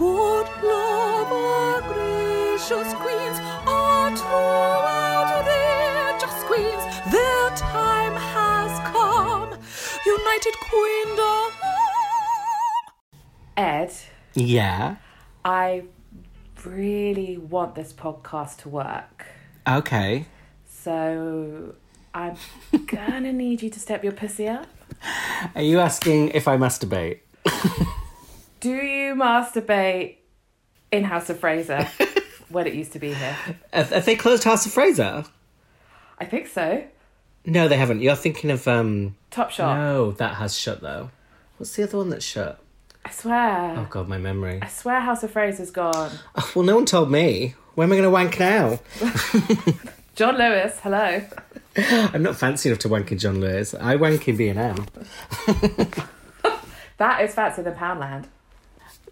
Good love, our gracious queens, true and just queens, their time has come. United Queendom. Ed, Yeah. I really want this podcast to work. Okay. So I'm gonna need you to step your pussy up. Are you asking if I masturbate? Do you masturbate in House of Fraser when it used to be here? Have, they closed House of Fraser? I think so. No, they haven't. You're thinking of um. Topshop. No, that has shut though. What's the other one that's shut? I swear. Oh god, my memory. I swear House of Fraser's gone. Oh, well, no one told me. Where am I going to wank now? John Lewis, hello. I'm not fancy enough to wank in John Lewis. I wank in B and M. That is fancier than Poundland.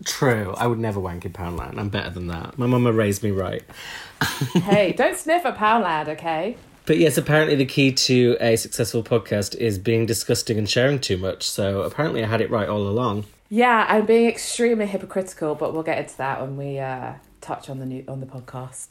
True. I would never wank in Poundland. I'm better than that. My mama raised me right. hey, don't sniff at Poundland, okay? But yes, apparently the key to a successful podcast is being disgusting and sharing too much. So apparently I had it right all along. Yeah, I'm being extremely hypocritical, but we'll get into that when we uh, touch on the new on the podcast.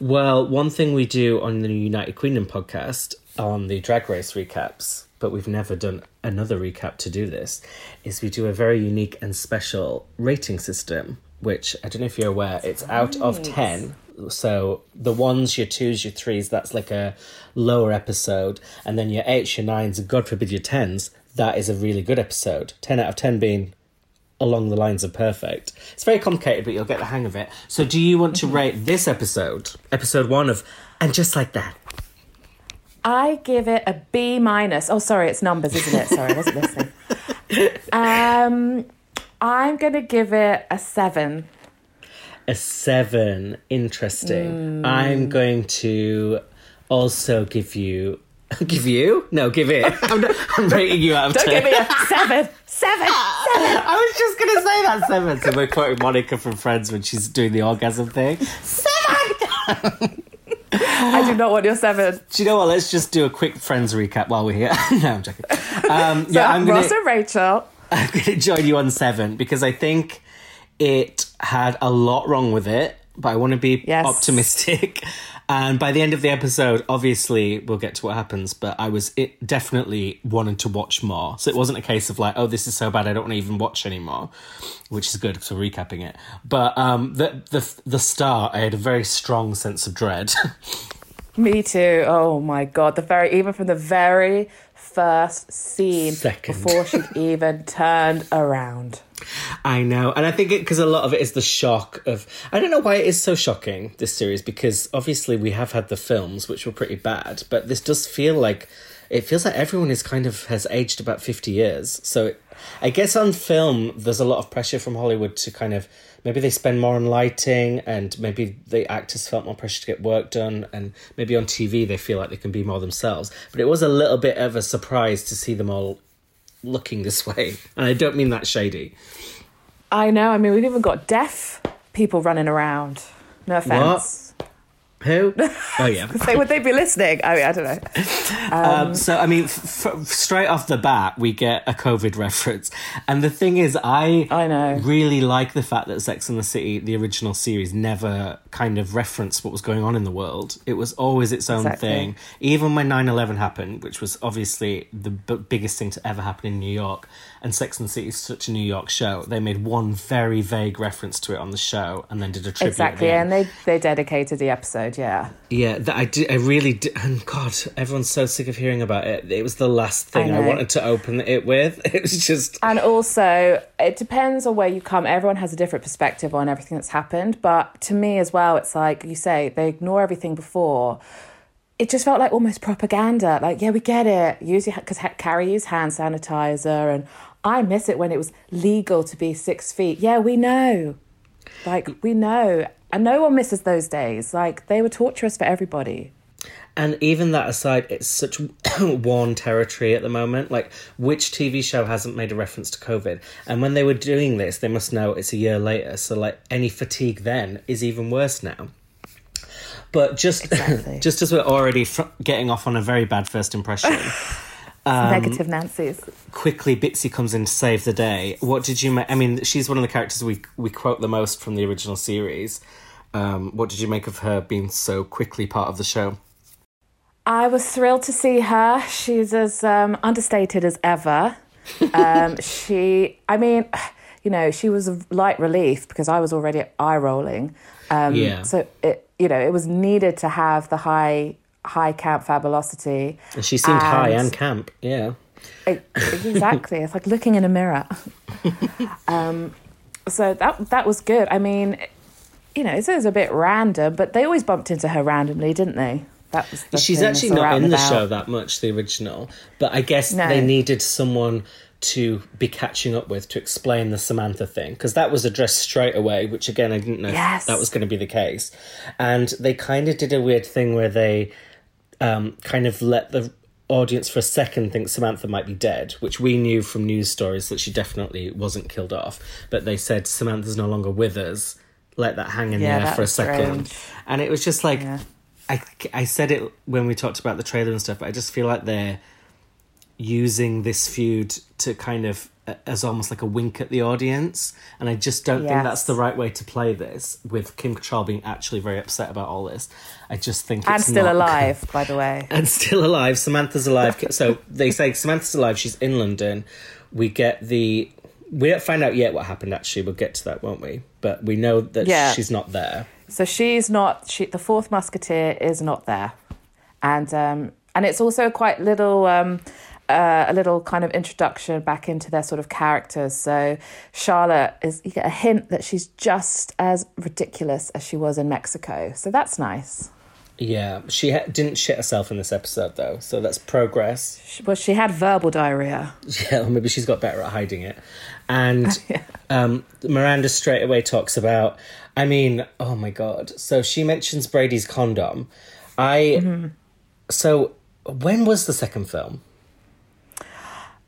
Well, one thing we do on the United Queendom podcast on the Drag Race recaps, but we've never done another recap to do this, is we do a very unique and special rating system, which I don't know if you're aware, it's out of 10. So the ones, your twos, your threes, that's like a lower episode. And then your eights, your nines, and God forbid your tens, that is a really good episode. 10 out of 10 being along the lines of perfect. It's very complicated, but you'll get the hang of it. So, do you want to mm-hmm. rate this episode, episode one of, and just like that? I give it a B minus. Oh, sorry, it's numbers, isn't it? Sorry, I wasn't listening. Um, I'm gonna give it a seven. A seven. Interesting. I'm going to also give you. Give you? No, give it. I'm, not, I'm rating you out of Don't 10. give me a seven, seven, seven. I was just going to say that seven. So we're quoting Monica from Friends when she's doing the orgasm thing. I do not want your seven. Do you know what? Let's just do a quick Friends recap while we're here. no, I'm joking. Um, So yeah, I'm going Ross and Rachel. I'm going to join you on seven because I think it had a lot wrong with it, but I want to be Yes. optimistic. And by the end of the episode, obviously, we'll get to what happens, but I was it definitely wanting to watch more. So it wasn't a case of like, oh, this is so bad, I don't want to even watch anymore, which is good we're recapping it. But um, the, the, the start, I had a very strong sense of dread. Me too. Oh my god, the very even from the very first scene Second. before she'd even turned around. I know, and I think it because a lot of it is the shock of. I don't know why it is so shocking this series because obviously we have had the films which were pretty bad, but this does feel like it feels like everyone is kind of has aged about fifty years. So it, I guess on film there's a lot of pressure from Hollywood to kind of maybe they spend more on lighting and maybe the actors felt more pressure to get work done and maybe on TV they feel like they can be more themselves. But it was a little bit of a surprise to see them all looking this way, and I don't mean that shady. I know. I mean, we've even got deaf people running around. No offense. Who? Oh yeah. Say, would they be listening? I mean, I don't know. Um, so I mean, f- f- straight off the bat, we get a COVID reference, and the thing is, I I know. really like the fact that Sex and the City, the original series, never kind of referenced what was going on in the world. It was always its own Exactly. thing. Even when 9-11 happened, which was obviously the b- biggest thing to ever happen in New York, and Sex and the City is such a New York show, they made one very vague reference to it on the show, and then did a tribute. Exactly, and they they dedicated the episode. Yeah, Yeah, that I did. I really did. And God, everyone's so sick of hearing about it. It was the last thing I, know. wanted to open it with. It was just. and also it depends on where you come. Everyone has a different perspective on everything that's happened, but to me as well, it's like you say they ignore everything before. It just felt like almost propaganda. Like, yeah, we get it. Use your because Carrie used hand sanitizer, and I miss it when it was legal to be six feet. Yeah, we know. Like we know, and no one misses those days. Like they were torturous for everybody. And even that aside, it's such worn territory at the moment. Like, which TV show hasn't made a reference to COVID? And when they were doing this, they must know it's a year later. So, like, any fatigue then is even worse now. But just Exactly. just as we're already fr- getting off on a very bad first impression, Um, Negative Nancy's. quickly Bitsy comes in to save the day. What did you make? I mean, she's one of the characters we we quote the most from the original series. Um, what did you make of her being so quickly part of the show? I was thrilled to see her. She's as um, understated as ever. Um, she, I mean, you know, she was a light relief because I was already eye rolling. Um, Yeah. So it, you know, it was needed to have the high, high camp fabulosity. And she seemed high And- and camp. Yeah. It- exactly. it's like looking in a mirror. um, so that that was good. I mean, you know, it is a bit random, but they always bumped into her randomly, didn't they? That was the She's actually not in the about. show that much, the original. But I guess No. they needed someone to be catching up with to explain the Samantha thing because that was addressed straight away, which again I didn't know Yes. that was going to be the case. And they kind of did a weird thing where they um, kind of let the audience for a second think Samantha might be dead, which we knew from news stories that she definitely wasn't killed off. But they said Samantha's no longer with us. Let that hang in Yeah, there for a second. strange. And it was just like Yeah. I I said it when we talked about the trailer and stuff, but I just feel like they're using this feud to kind of as almost like a wink at the audience, and I just don't think that's the right way to play this. With Kim Cattrall being actually very upset about all this, I just think And it's still not- alive, by the way. and still alive. Samantha's alive. So they say Samantha's alive. She's in London. We get the. We don't find out yet what happened. Actually, we'll get to that, won't we? But we know that Yeah. she's not there. So she's not. She, the fourth musketeer is not there, and um, and it's also quite little. Um, uh, a little kind of introduction back into their sort of characters. So Charlotte is you get a hint that she's just as ridiculous as she was in Mexico. So that's nice. Yeah, she ha- didn't shit herself in this episode though, so that's progress. She, well, she had verbal diarrhea. Yeah, or maybe she's got better at hiding it. And um, Miranda straight away talks about. I mean, oh my god! So she mentions Brady's condom. I. Mm-hmm. So when was the second film?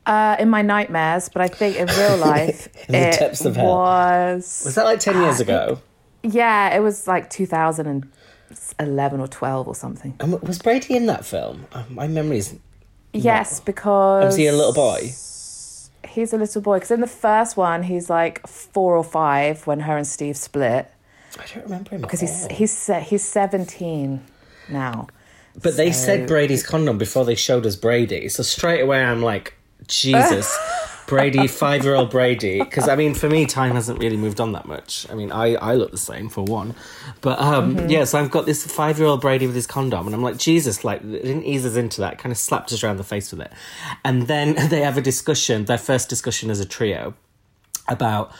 Uh, in my nightmares, but I think in real life In the it depths of hell. was Was that like ten years ago? yeah, it was like 2011 or 12 or something. And was Brady in that film? Uh, My memory's. Yes, because Was he a little boy? He's a little boy because in the first one he's like four or five when her and Steve split I don't remember him. because he's he's he's seventeen now. But they said Brady's condom before they showed us Brady. So straight away I'm like, Jesus, Brady, five year old Brady. Because I mean, for me, time hasn't really moved on that much. I mean, I, I look the same for one. But um, Mm-hmm. yeah, so I've got this five year old Brady with his condom, and I'm like, Jesus, like, it didn't ease us into that, kind of slapped us around the face with it. And then they have a discussion, their first discussion as a trio, about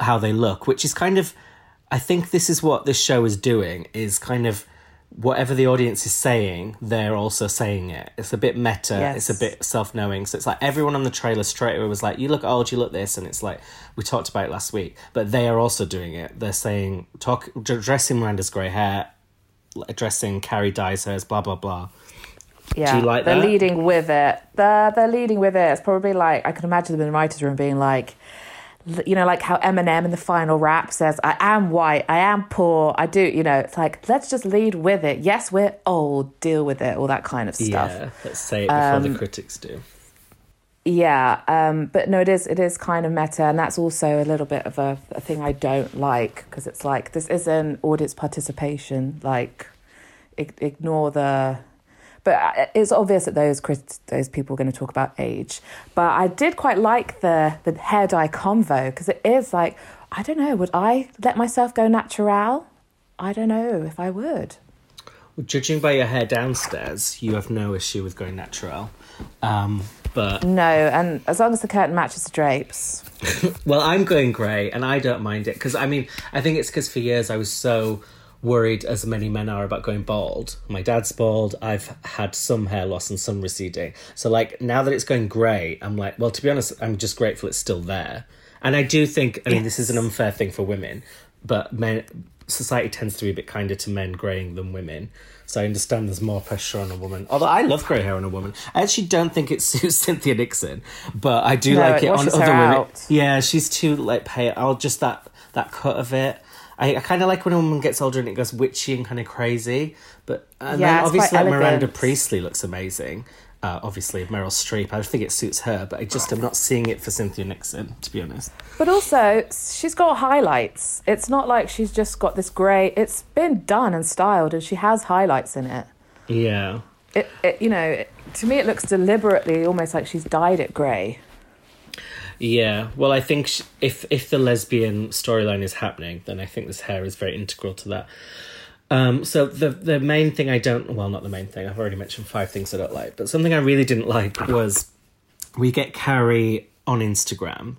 how they look, which is kind of I think this is what this show is doing is kind of whatever the audience is saying, they're also saying it. It's a bit meta, Yes. it's a bit self knowing. So it's like everyone on the trailer straight away was like, You look old, you look this and it's like we talked about it last week. But they are also doing it. They're saying talk dressing Miranda's grey hair, addressing Carrie dyes hers, blah blah blah. Yeah, you like that? they're that? leading with it. They're they're leading with it. It's probably like I can imagine them in the writers' room being like, you know, like how Eminem in the final rap says, "I am white, I am poor, I do." You know, it's like let's just lead with it. Yes, we're old, deal with it, all that kind of stuff. Yeah, let's say it before the critics do. Yeah, um, but no, it is it is kind of meta, and that's also a little bit of a, a thing I don't like because it's like this isn't audience participation. Like, ig- ignore the. But uh, it's obvious that those those people are going to talk about age. But I did quite like the the hair dye convo because it is like I don't know. Would I let myself go natural? I don't know if I would. Well, judging by your hair downstairs, you have no issue with going natural. Um, but No, and as long as the curtain matches the drapes. Well, I'm going grey, and I don't mind it because I mean, I think it's because for years I was so worried, as many men are, about going bald. My dad's bald. I've had some hair loss and some receding. So, like now that it's going grey, I'm like, well, to be honest, I'm just grateful it's still there. And I do think, I mean, this is an unfair thing for women, but men, society tends to be a bit kinder to men greying than women. So I understand there's more pressure on a woman. Although I love grey hair on a woman. I actually don't think it suits Cynthia Nixon, but I do No, like it it on other women. out. Yeah, she's too like pale. I'll just that that cut of it. I, I kind of like when a woman gets older and it goes witchy and kind of crazy. But and Yeah, then obviously like Miranda. Priestly looks amazing. Uh, obviously, Meryl Streep. I think it suits her, but I just am not seeing it for Cynthia Nixon, to be honest. But also, she's got highlights. It's not like she's just got this grey. It's been done and styled, and she has highlights in it. Yeah. It, it you know, it, to me, it looks deliberately almost like she's dyed it grey. Yeah, well, I think sh- if if the lesbian storyline is happening, then I think this hair is very integral to that. Um, so the the main thing I don't well, not the main thing. I've already mentioned five things I don't like, but something I really didn't like was we get Carrie on Instagram,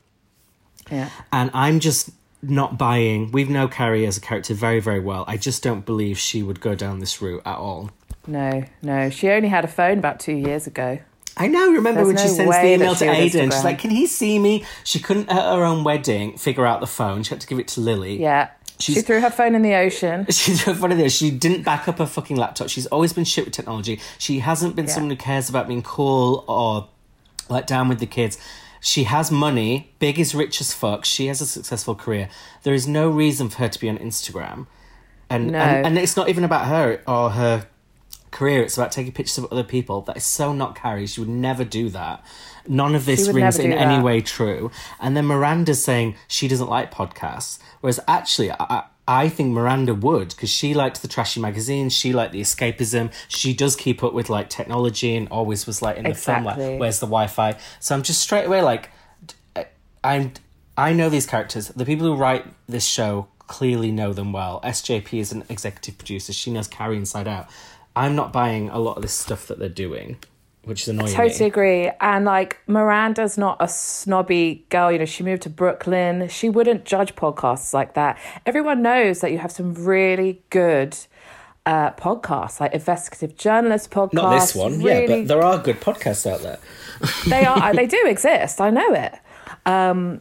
Yeah. and I'm just not buying. We've know Carrie as a character very very well. I just don't believe she would go down this route at all. No, no. She only had a phone about two years ago. I know. Remember There's when she sends the email to Aiden? She's like, "Can he see me?" She couldn't at her own wedding figure out the phone. She had to give it to Lily. Yeah. she threw her phone in the ocean. She She's one of those. She didn't back up her fucking laptop. She's always been shit with technology. She hasn't been Yeah. someone who cares about being cool or like down with the kids. She has money. Big is rich as fuck. She has a successful career. There is no reason for her to be on Instagram. And, No. and and it's not even about her or her career. It's about taking pictures of other people. That is so not Carrie. She would never do that. None of this rings in do any way true. And then Miranda's saying she doesn't like podcasts, whereas actually, I, I- think Miranda would because she liked the trashy magazines. She liked the escapism. She does keep up with like technology and always was like in the film like, "Where's the Wi-Fi?" So I'm just straight away like, I'm. I know these characters. The people who write this show clearly know them well. SJP is an executive producer. She knows Carrie inside out. I'm not buying a lot of this stuff that they're doing, which is annoying. I Totally me. agree. And like Miranda's not a snobby girl, you know, she moved to Brooklyn. She wouldn't judge podcasts like that. Everyone knows that you have some really good uh, podcasts, like investigative journalist podcasts. Not this one, yeah, but there are good podcasts out there. they are they do exist i know it um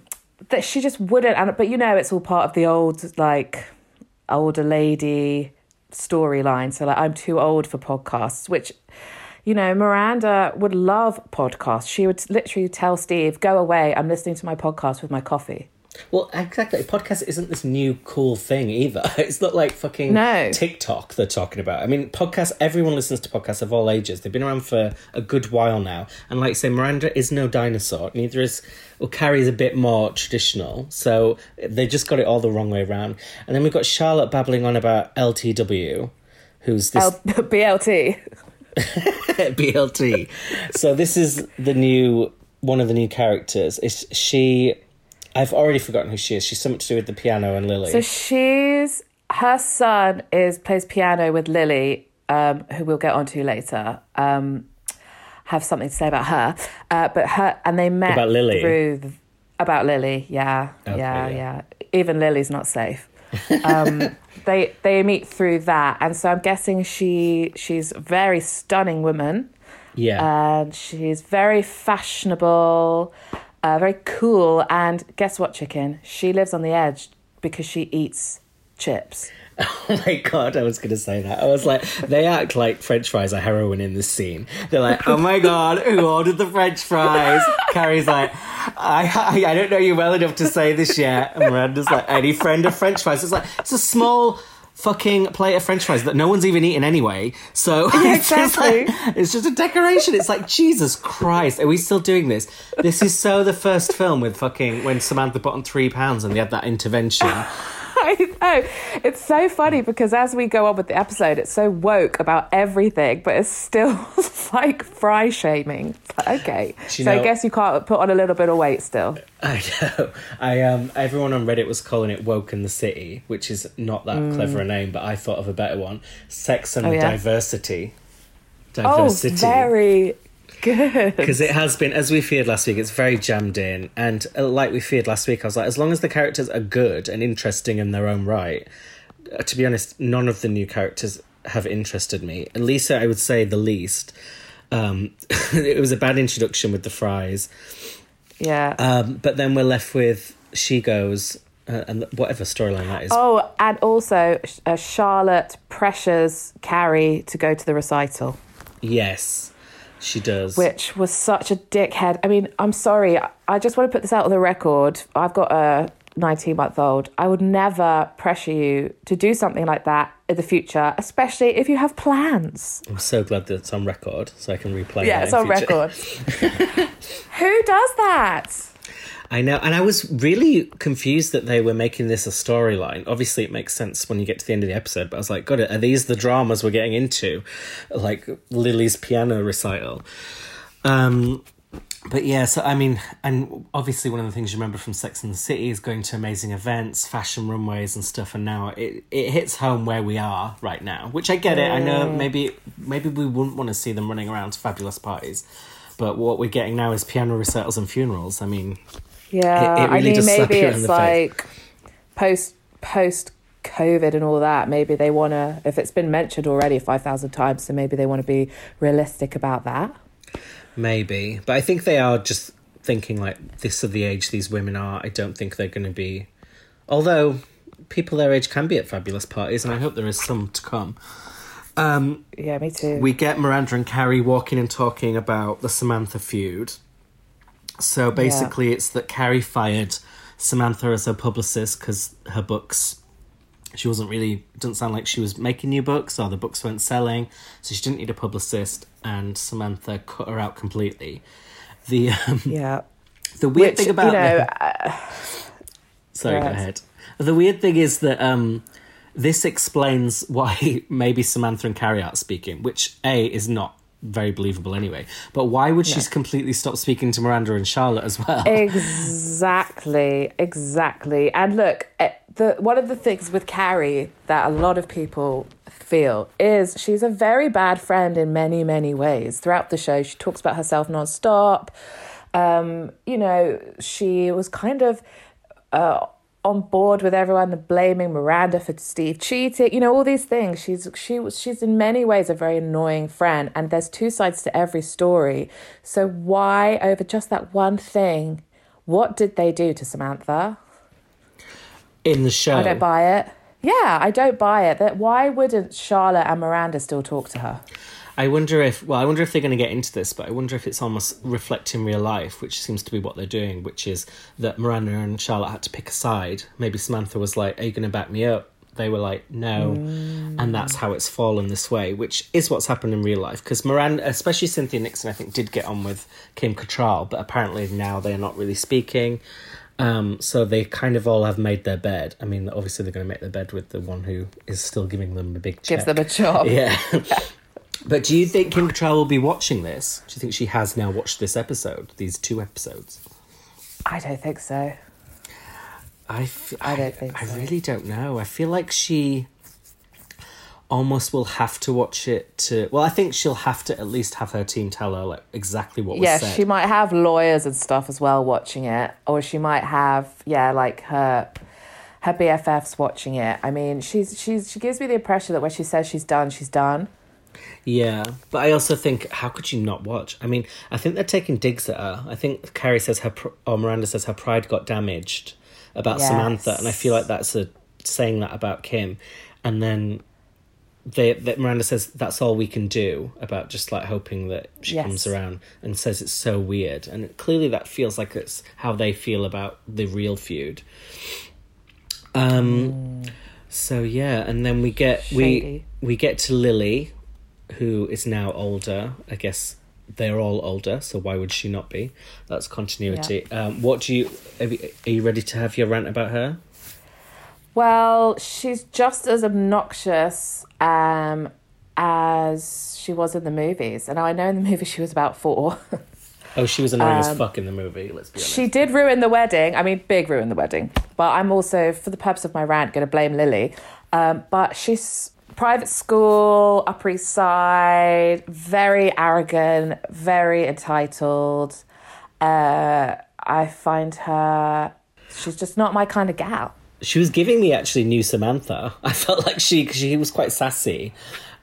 that she just wouldn't and but you know it's all part of the old like older lady storyline. So like i'm too old for podcasts which you know miranda would love podcasts. She would literally tell steve go away. I'm listening to my podcast with my coffee Well, exactly. Podcast isn't this new cool thing either. It's not like fucking No. TikTok they're talking about. I mean, podcasts, everyone listens to podcasts of all ages. They've been around for a good while now. And like I say, Miranda is no dinosaur. Neither is, well, Carrie's a bit more traditional. So they just got it all the wrong way around. And then we've got Charlotte babbling on about LTW, who's this L- blt BLT. so this is the new one of the new characters. Is she? I've already forgotten who she is. She's something to do with the piano and Lily. so she's her son is plays piano with lily um who we'll get onto later um have something to say about her uh but her and they met About Lily? through the, about lily yeah Okay, yeah yeah. yeah even lily's not safe um they they meet through that and so i'm guessing she she's a very stunning woman yeah. and she's very fashionable, uh, very cool. And guess what, chicken? She lives on the edge because she eats chips. oh my god, I was to say that. I was like, they act like French fries are heroin in this scene. They're like, oh my god, who ordered the French fries? Carrie's like, I, I I don't know you well enough to say this yet. And Miranda's like, any friend of French fries? It's like it's a small. Fucking plate of French fries that no one's even eaten anyway. So it's just exactly. like, it's just a decoration. It's like Jesus Christ, are we still doing this? This is so the first film with fucking when Samantha put on three pounds and they had that intervention. I know. It's so funny because as we go on with the episode, it's so woke about everything, but it's still like fry shaming. Okay. You so I guess you can't put on a little bit of weight still. I know. I um everyone on Reddit was calling it Woke in the City, which is not that clever a name, but I thought of a better one. Sex and Mm. Oh, yeah? Diversity. Oh, Diversity. very good. because it has been, as we feared last week, it's very jammed in. And uh, like we feared last week, I was like, as long as the characters are good and interesting in their own right, uh, to be honest, none of the new characters have interested me. And Lisa, I would say the least. Um, it was a bad introduction with the fries. Yeah. Um, but then we're left with She Goes, uh, and whatever storyline that is. Oh, and also uh, Charlotte pressures Carrie to go to the recital, Yes, she does. which was such a dickhead. I mean, I'm sorry. I- just want to put this out on the record. I've got a 19 month old, I would never pressure you to do something like that in the future, especially if you have plans. I'm so glad that it's on record, so I can replay. it. Yeah, it's on future. record. Who does that? I know, and I was really confused that they were making this a storyline. Obviously, it makes sense when you get to the end of the episode, but I was like, "God, are these the dramas we're getting into?" Like Lily's piano recital. Um, but yeah, so I mean, and obviously, one of the things you remember from Sex and the City is going to amazing events, fashion runways, and stuff. And now it it hits home where we are right now, which I get it. I know maybe maybe we wouldn't want to see them running around to fabulous parties. But what we're getting now is piano recitals and funerals. I mean, Yeah, It- it really I mean, maybe it's face. like post post COVID and all that. Maybe they want to, if it's been mentioned already five thousand times, so maybe they want to be realistic about that. Maybe, but I think they are just thinking like this of the age these women are. I don't think they're going to be. Although people their age can be at fabulous parties, and I hope there is some to come. Um, Yeah, me too. we get Miranda and Carrie walking and talking about the Samantha feud. So basically, it's that Carrie fired Samantha as her publicist because her books. She wasn't really. didn't sound like she was making new books, or the books weren't selling, so she didn't need a publicist. And Samantha cut her out completely. The um, yeah, the weird which thing about you know, the- uh, Sorry, Go ahead. The weird thing is that um, this explains why maybe Samantha and Carrie aren't speaking, which A is not very believable anyway. But why would she completely stop speaking to Miranda and Charlotte as well? Exactly, exactly. And look, eh, the one of the things with Carrie that a lot of people feel is she's a very bad friend in many, many ways. Throughout the show, she talks about herself nonstop. Um, you know, she was kind of uh, on board with everyone blaming Miranda for Steve cheating. You know, all these things. She's she was she's in many ways a very annoying friend, and there's two sides to every story. So why over just that one thing? What did they do to Samantha? In the show. I don't buy it. Yeah, I don't buy it. That why wouldn't Charlotte and Miranda still talk to her? I wonder if well, I wonder if they're going to get into this, but I wonder if it's almost reflecting real life, which seems to be what they're doing, which is that Miranda and Charlotte had to pick a side. Maybe Samantha was like, "Are you going to back me up?" They were like, "No," and that's how it's fallen this way, which is what's happened in real life. Because Miranda, especially Cynthia Nixon, I think did get on with Kim Cattrall, but apparently now they're not really speaking. Um, so they kind of all have made their bed. I mean, obviously they're going to make their bed with the one who is still giving them a big check. Gives them a job. Yeah. but do you think Kim Cattrall will be watching this? Do you think she has now watched this episode, these two episodes? I don't think so. I, f- I don't think I so. really don't know. I feel like she almost will have to watch it to. Well, I think she'll have to at least have her team tell her like exactly what was Yeah, said. she might have lawyers and stuff as well watching it, or she might have yeah, like her her BFFs watching it. I mean, she's she's she gives me the impression that when she says she's done, she's done. Yeah, but I also think how could you not watch? I mean, I think they're taking digs at her. I think Carrie says her pr- or Miranda says her pride got damaged about Yes. Samantha, and I feel like that's a saying that about Kim, and then they that Miranda says that's all we can do about just like hoping that she Yes. comes around and says it's so weird, and clearly that feels like it's how they feel about the real feud. Um. So yeah, and then we get Shady. we we get to Lily, who is now older. I guess they're all older, so why would she not be? That's continuity. Um, what do you are, you are you ready to have your rant about her? Well, she's just as obnoxious um, as she was in the movies, and I know in the movie she was about four. Oh, she was annoying as fuck in the movie. Let's be honest. She did ruin the wedding. I mean, big ruin the wedding. But I'm also, for the purpose of my rant, going to blame Lily. Um, but she's private school, Upper East Side, very arrogant, very entitled. Uh, I find her, she's just not my kind of gal. She was giving me actually new Samantha. I felt like she cause she was quite sassy.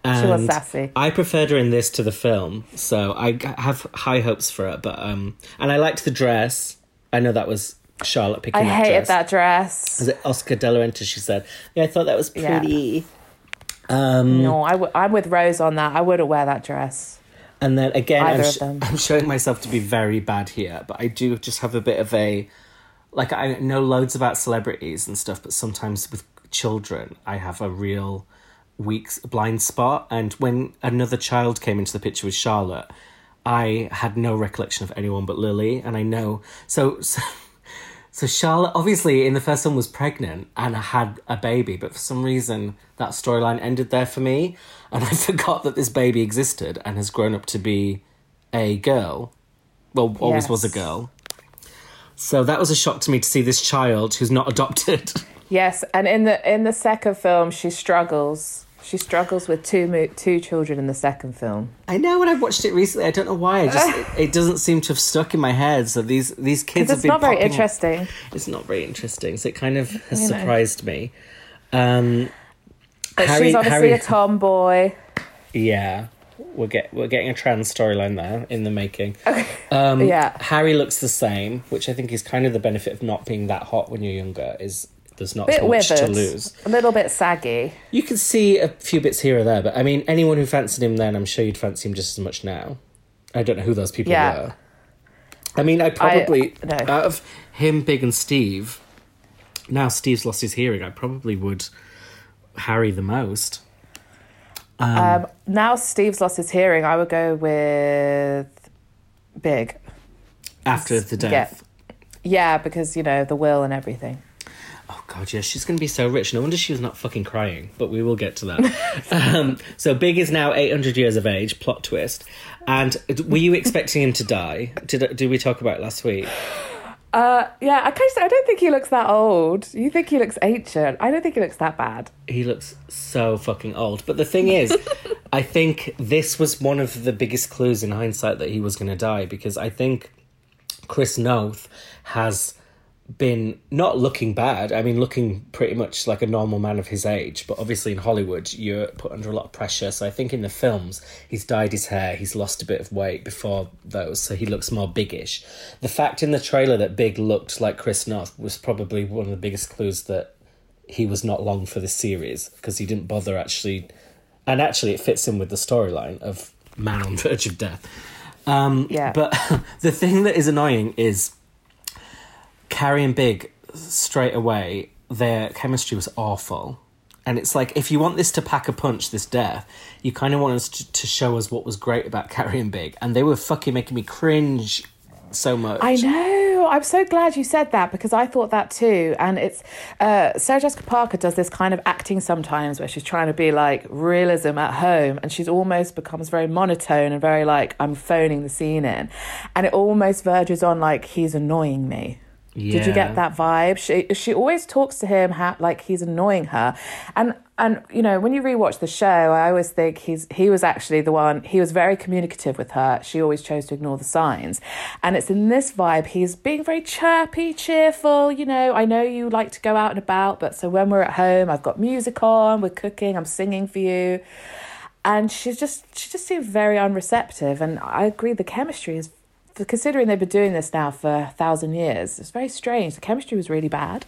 She was sassy. I preferred her in this to the film, so I have high hopes for her. But um, and I liked the dress. I know that was Charlotte picking. I that hated dress. that dress. Is it Oscar De La Renta? She said, "Yeah, I thought that was Yeah. Pretty." Um, No, I w- I'm with Rose on that. I wouldn't wear that dress. And then again, I'm, sh- I'm showing myself to be very bad here, but I do just have a bit of a like I know loads about celebrities and stuff, but sometimes with children, I have a real weak blind spot. And when another child came into the picture with Charlotte, I had no recollection of anyone but Lily, and I know so. so so Charlotte, obviously, in the first one was pregnant and had a baby, but for some reason that storyline ended there for me, and I forgot that this baby existed and has grown up to be a girl. Well, always was a girl. So that was a shock to me to see this child who's not adopted. Yes, and in the in the second film, she struggles. She struggles with two mo- two children in the second film. I know when I've watched it recently, I don't know why. I just it, it doesn't seem to have stuck in my head. So these these kids have It's been not very interesting. It's not very interesting. So it kind of has You know. surprised me. Um, But Harry- she's obviously Harry- a tomboy. Yeah, we're get we're getting a trans storyline there in the making. Um, Yeah. Harry looks the same, which I think is kind of the benefit of not being that hot when you're younger. Is there's not Bit as much withered, to lose. a little bit saggy. You can see a few bits here or there, but I mean, anyone who fancied him then, I'm sure you'd fancy him just as much now. I don't know who those people Yeah. were. I mean, I probably no. out of him, Big, and Steve. Now Steve's lost his hearing. I probably would Harry the most. Um, now Steve's lost his hearing. I would go with Big. After the death. Yeah, because you know the will and everything. Oh god, yeah, she's gonna be so rich. No wonder she was not fucking crying. But we will get to that. um, so Big is now eight hundred years of age. Plot twist. And were you expecting him to die? Did did we talk about it last week? Uh, yeah, I kind of, I don't think he looks that old. You think he looks ancient? I don't think he looks that bad. He looks so fucking old. But the thing is, I think this was one of the biggest clues in hindsight that he was going to die because I think Chris Noth has been not looking bad. I mean, looking pretty much like a normal man of his age. But obviously, in Hollywood, you're put under a lot of pressure. So I think in the films, he's dyed his hair, he's lost a bit of weight before those, so he looks more biggish. The fact in the trailer that Big looked like Chris Noth was probably one of the biggest clues that he was not long for the series because he didn't bother actually, and actually it fits in with the storyline of man on verge of death. Um, Yeah. But the thing that is annoying is Carrie and Big straight away. Their chemistry was awful. And it's like, if you want this to pack a punch, this death, you kind of want us to, to show us what was great about Carrie and Big. And they were fucking making me cringe so much. I know. I'm so glad you said that because I thought that too. And it's uh, Sarah Jessica Parker does this kind of acting sometimes where she's trying to be like realism at home, and she's almost becomes very monotone and very like I'm phoning the scene in, and it almost verges on like he's annoying me. Did you get that vibe? She she always talks to him ha- like he's annoying her, and and you know when you rewatch the show, I always think he's he was actually the one. He was very communicative with her. She always chose to ignore the signs, and it's in this vibe. He's being very chirpy, cheerful. You know, I know you like to go out and about, but so when we're at home, I've got music on, we're cooking, I'm singing for you, and she's just she just seemed very unreceptive. And I agree, the chemistry is. Considering they've been doing this now for a thousand years, it's very strange. The chemistry was really bad.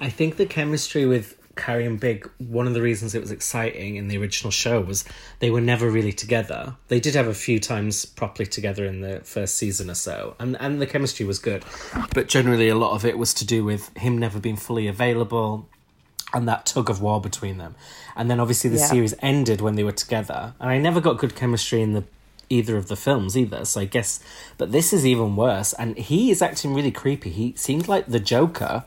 I think the chemistry with Carrie and Big, one of the reasons it was exciting in the original show was they were never really together. They did have a few times properly together in the first season or so, and, and the chemistry was good. But generally, a lot of it was to do with him never being fully available and that tug of war between them. And then obviously the Yeah. series ended when they were together, and I never got good chemistry in the either of the films either. So I guess, but this is even worse. And he is acting really creepy. He seemed like the Joker.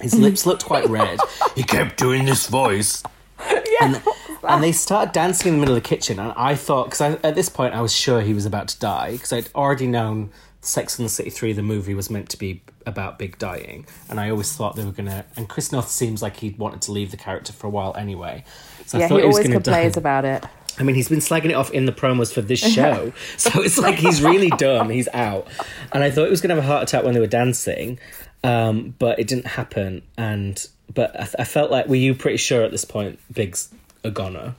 His lips looked quite red. He kept doing this voice. And, and they started dancing in the middle of the kitchen, and I thought, because at this point I was sure he was about to die, because I'd already known Sex and the City 3, the movie, was meant to be about Big dying, and I always thought they were going to. And Chris Noth seems like he'd wanted to leave the character for a while anyway. So yeah, he always to die. complains about it. I mean, he's been slagging it off in the promos for this show, so it's like he's really dumb. He's out, and I thought he was going to have a heart attack when they were dancing, um, but it didn't happen. And but I, I felt like, were you pretty sure at this point, Big's a goner?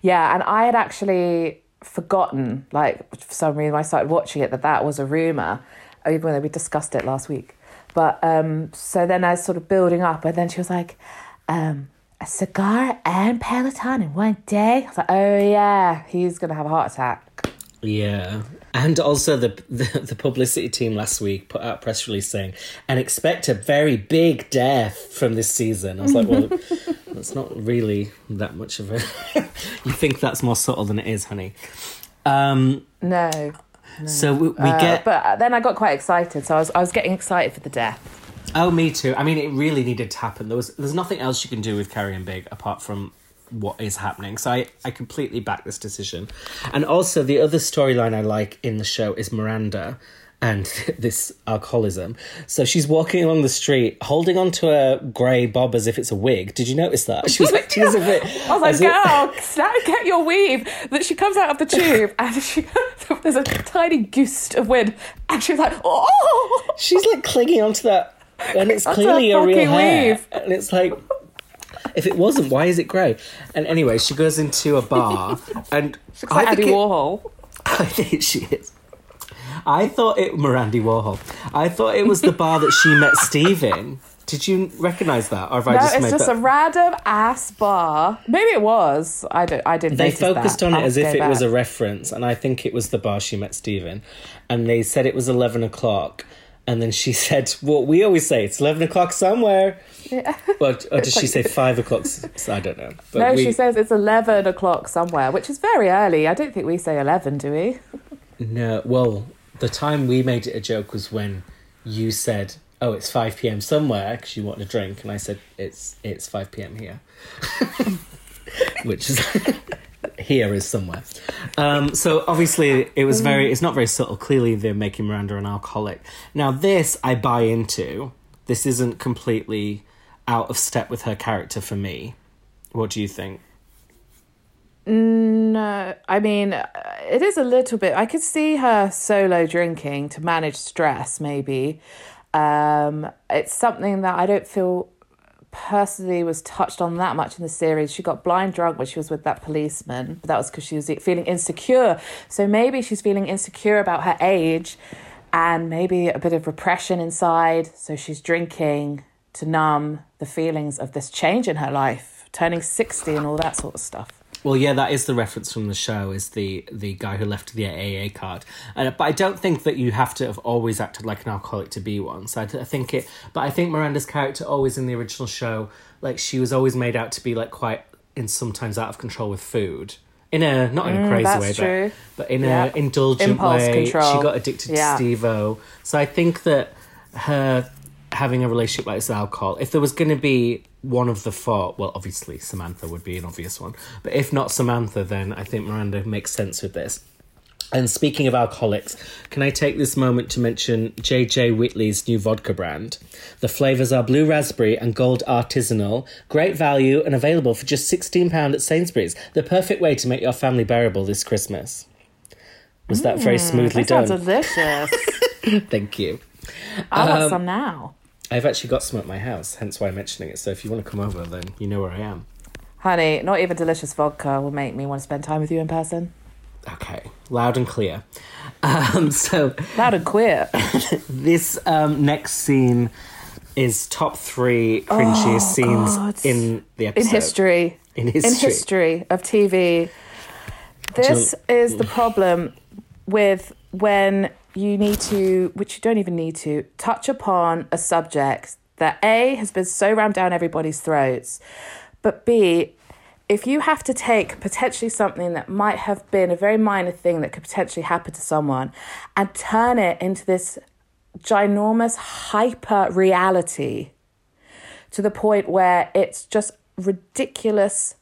Yeah, and I had actually forgotten, like for some reason, I started watching it that that was a rumor, even though we discussed it last week. But um, so then I was sort of building up, and then she was like, um, "A cigar and Peloton in one day." I was like, "Oh yeah, he's gonna have a heart attack." Yeah. And also the, the the publicity team last week put out a press release saying and expect a very big death from this season. I was like, well, that's not really that much of a. you think that's more subtle than it is, honey. Um, No. so we, we Uh, get. but then I got quite excited, so I was I was getting excited for the death. Oh, me too. I mean, it really needed to happen. There was there's nothing else you can do with Carrie and Big apart from what is happening. So I I completely back this decision. And also the other storyline I like in the show is Miranda and this alcoholism. So she's walking along the street holding onto a grey bob as if it's a wig. Did you notice that? She was like, she was a bit. I was like, girl, snap, get your weave. That she comes out of the tube and she there's a tiny gust of wind, and she's like, oh. She's like clinging onto that, and it's clearly a a real hair. weave. And it's like, if it wasn't, why is it grey? And anyway, she goes into a bar, and Looks like Andy think it- Warhol. I think she is. I thought it Mirandy Warhol. I thought it was the bar that she met Steve in. Did you recognise that, or have I No, just it's made just that? a random ass bar. Maybe it was. I don't. I didn't. they focused that. on it as if it was a reference, and I think it was the bar she met Steve in. And they said it was eleven o'clock, and then she said, "Well, we always say it's eleven o'clock somewhere." Or, or did she say five o'clock? I don't know. But No, we- she says it's eleven o'clock somewhere, which is very early. I don't think we say eleven, do we? No, well, the time we made it a joke was when you said, "Oh, it's five p.m. somewhere" because you want a drink, and I said, "It's it's five p.m. here," which is here is somewhere. Um, so obviously, it was very. It's not very subtle. Clearly, they're making Miranda an alcoholic. Now, this I buy into. This isn't completely out of step with her character for me. What do you think? No, I mean, it is a little bit. I could see her solo drinking to manage stress, maybe. Um, it's something that I don't feel personally was touched on that much in the series. She got blind drunk when she was with that policeman, but that was because she was feeling insecure. So maybe she's feeling insecure about her age and maybe a bit of repression inside. So she's drinking to numb the feelings of this change in her life, turning 60 and all that sort of stuff. Well, yeah, that is the reference from the show. Is the the guy who left the AA card, uh, but I don't think that you have to have always acted like an alcoholic to be one. So I, I think it, but I think Miranda's character always in the original show, like she was always made out to be like quite in sometimes out of control with food. In a not in a crazy that's way, true. but but in Yeah. a indulgent Impulse way. control. She got addicted Yeah. to Steve-O. So I think that her having a relationship like this with alcohol, if there was going to be one of the four, well, obviously Samantha would be an obvious one, but if not Samantha, then I think Miranda makes sense with this. And speaking of alcoholics, can I take this moment to mention JJ Whitley's new vodka brand? The flavours are blue raspberry and gold artisanal, great value and available for just £16 at Sainsbury's. The perfect way to make your family bearable this Christmas. Was that very smoothly Mm, That sounds done? delicious. Thank you. I Um, want some now. I've actually got some at my house, hence why I'm mentioning it. So if you want to come over, then you know where I am. Honey, not even delicious vodka will make me want to spend time with you in person. Okay, loud and clear. Um, so Loud and queer. this um, next scene is top three cringiest scenes Oh, God. in the episode. In history. In history. In history of TV. This is the problem with when you need to, which you don't even need to, touch upon a subject that A has been so rammed down everybody's throats, but B, if you have to take potentially something that might have been a very minor thing that could potentially happen to someone and turn it into this ginormous hyper reality to the point where it's just ridiculous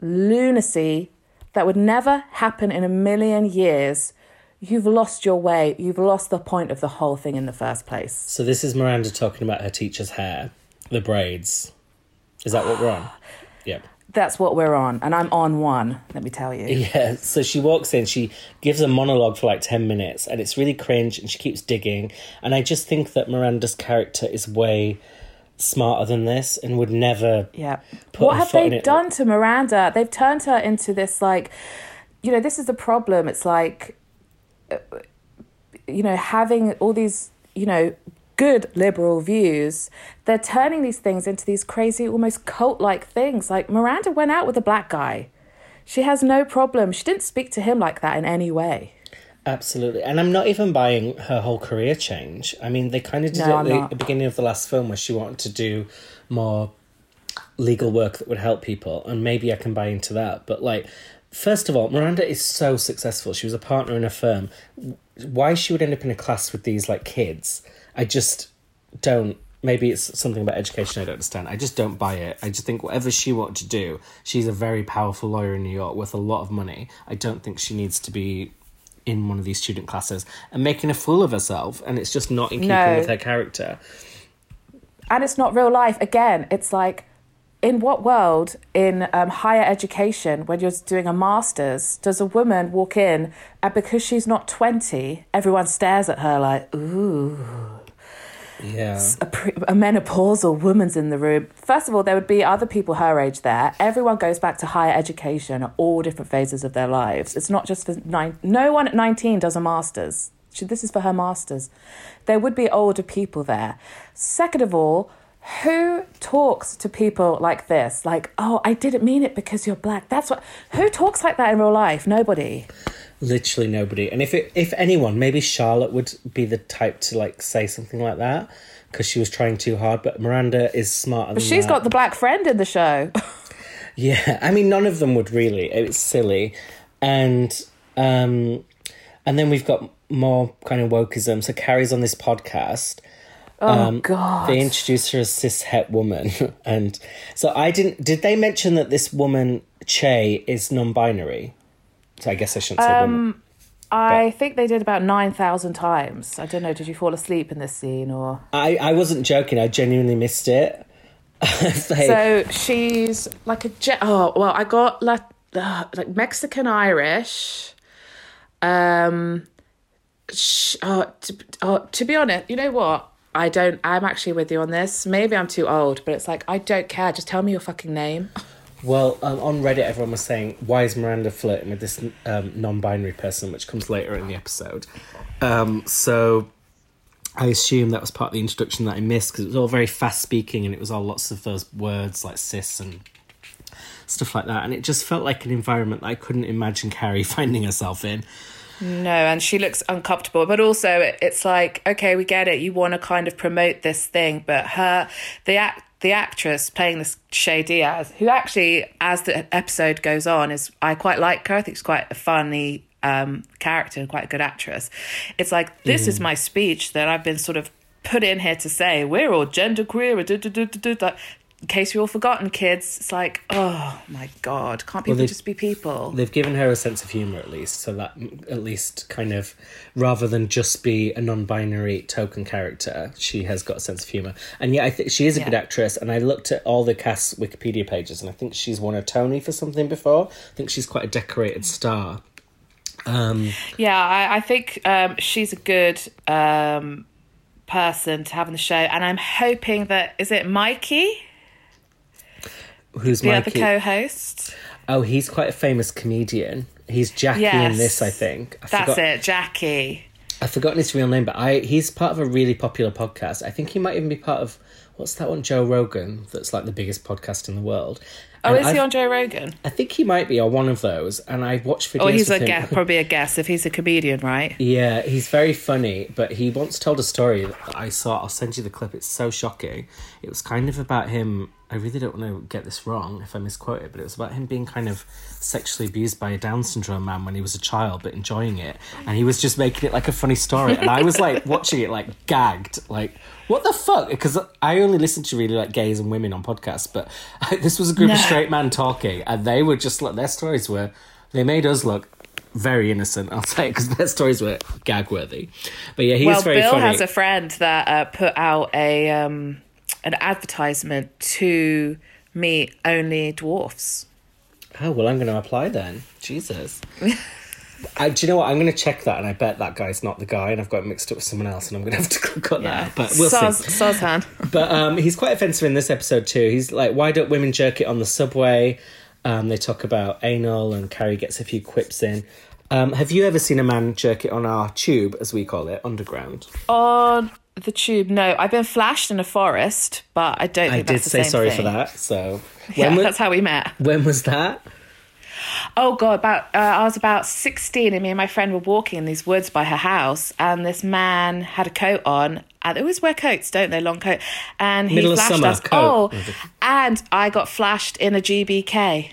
lunacy that would never happen in a million years, you've lost your way. You've lost the point of the whole thing in the first place. So this is Miranda talking about her teacher's hair, the braids. Is that what we're on? Yep. That's what we're on, and I'm on one, let me tell you. Yeah, so she walks in, she gives a monologue for like 10 minutes, and it's really cringe, and she keeps digging. And I just think that Miranda's character is way smarter than this and would never. Yeah. What have they done to Miranda? They've turned her into this, like, you know, this is the problem. It's like, you know, having all these, you know, good liberal views, they're turning these things into these crazy, almost cult like things. Like, Miranda went out with a black guy. She has no problem. She didn't speak to him like that in any way. Absolutely. And I'm not even buying her whole career change. I mean, they kind of did No, it at the, the beginning of the last film where she wanted to do more legal work that would help people. And maybe I can buy into that. But, like, first of all, Miranda is so successful. She was a partner in a firm. Why she would end up in a class with these, like, kids, I just don't. Maybe it's something about education I don't understand. I just don't buy it. I just think whatever she wanted to do, she's a very powerful lawyer in New York with a lot of money. I don't think she needs to be in one of these student classes and making a fool of herself. And it's just not in keeping No. with her character. and it's not real life. Again, it's like, in what world, in um, higher education, when you're doing a master's, does a woman walk in and because she's not 20, everyone stares at her like, ooh, Yeah. a, pre- a menopausal woman's in the room? First of all, there would be other people her age there. Everyone goes back to higher education at all different phases of their lives. It's not just for nine. No one at 19 does a master's. She, this is for her masters. There would be older people there. Second of all, who talks to people like this? Like, oh, I didn't mean it because you're black. That's what. Who talks like that in real life? Nobody. Literally nobody. And if it, if anyone, maybe Charlotte would be the type to like say something like that because she was trying too hard. But Miranda is smarter. But she's that. got the black friend in the show. Yeah, I mean, none of them would really. It's silly, and um, and then we've got more kind of wokeism. So Carrie's on this podcast. Oh God. They introduced her as cis het woman, and so I didn't. Did they mention that this woman Che is non-binary? So I guess I shouldn't say woman. I think they did about 9,000 times. I don't know, did you fall asleep in this scene or. I I wasn't joking. I genuinely missed it. They- So she's like a. Je- oh, well, I got like, uh, like Mexican Irish. Um, sh- oh, to, oh, to be honest, you know what? I don't. I'm actually with you on this. Maybe I'm too old, but it's like I don't care. Just tell me your fucking name. Well, um, on Reddit, everyone was saying, "Why is Miranda flirting with this um, non-binary person?" Which comes later in the episode. Um, so, I assume that was part of the introduction that I missed because it was all very fast speaking and it was all lots of those words like cis and stuff like that, and it just felt like an environment that I couldn't imagine Carrie finding herself in. No, and she looks uncomfortable, but also it- it's like, okay, we get it. You want to kind of promote this thing, but her, the act, the actress playing this Che Diaz, who actually, as the episode goes on, is I quite like her. I think she's quite a funny um, character and quite a good actress. It's like this is my speech that I've been sort of put in here to say we're all genderqueer. duh. In case you're all forgotten, kids, it's like, oh my god, can't people they- just be people? They've given her a sense of humor at least, so that at least kind of rather than just be a non-binary token character, she has got a sense of humor. And yeah, I think she is a good actress. And I looked at all the cast Wikipedia pages, and I think she's won a Tony for something before. I think she's quite a decorated star. Um, Yeah, I, I think um, she's a good um, person to have on the show, and I'm hoping that is it Mikey, who's the Mikey? other co-host. oh, he's quite a famous comedian. He's Jackie Yes, in this, I think. I That's forgot, it, Jackie. I've forgotten his real name, but I he's part of a really popular podcast. I think he might even be part of what's that one, Joe Rogan, that's like the biggest podcast in the world. Oh, And is he on Joe Rogan? I think he might be on one of those, and I watched videos. Oh, he's a guest, probably a guest if he's a comedian, right? Yeah, he's very funny, but he once told a story that I saw. I'll send you the clip. It's so shocking. It was kind of about him. I really don't want to get this wrong if I misquote it, but it was about him being kind of sexually abused by a Down syndrome man when he was a child, but enjoying it. And he was just making it like a funny story. And I was like watching it, like gagged, like what the fuck? Because I only listen to really like gays and women on podcasts, but this was a group of straight men talking, and they were just like their stories were. They made us look very innocent, I'll say, because their stories were gag worthy. But yeah, he well, very Bill funny. has a friend that uh, put out a um, an advertisement to meet only dwarfs. Oh well, I'm going to apply then. Jesus. I, do you know what? I'm going to check that, and I bet that guy's not the guy, and I've got it mixed up with someone else, and I'm going to have to click on that. But we'll Soz, see. Sozhan. But um, he's quite offensive in this episode too. He's like, "Why don't women jerk it on the subway?" Um, they talk about anal, and Carrie gets a few quips in. Um, have you ever seen a man jerk it on our tube, as we call it, underground? On the tube, no. I've been flashed in a forest, but I don't think I that's did the say same sorry thing. for that. So Yeah, when, wa- that's how we met. when was that? Oh god, about uh, I was about sixteen, and me and my friend were walking in these woods by her house, and this man had a coat on. And they always wear coats, don't they? Long coat. And he Middle flashed summer, us. coat. Oh, and I got flashed in a GBK.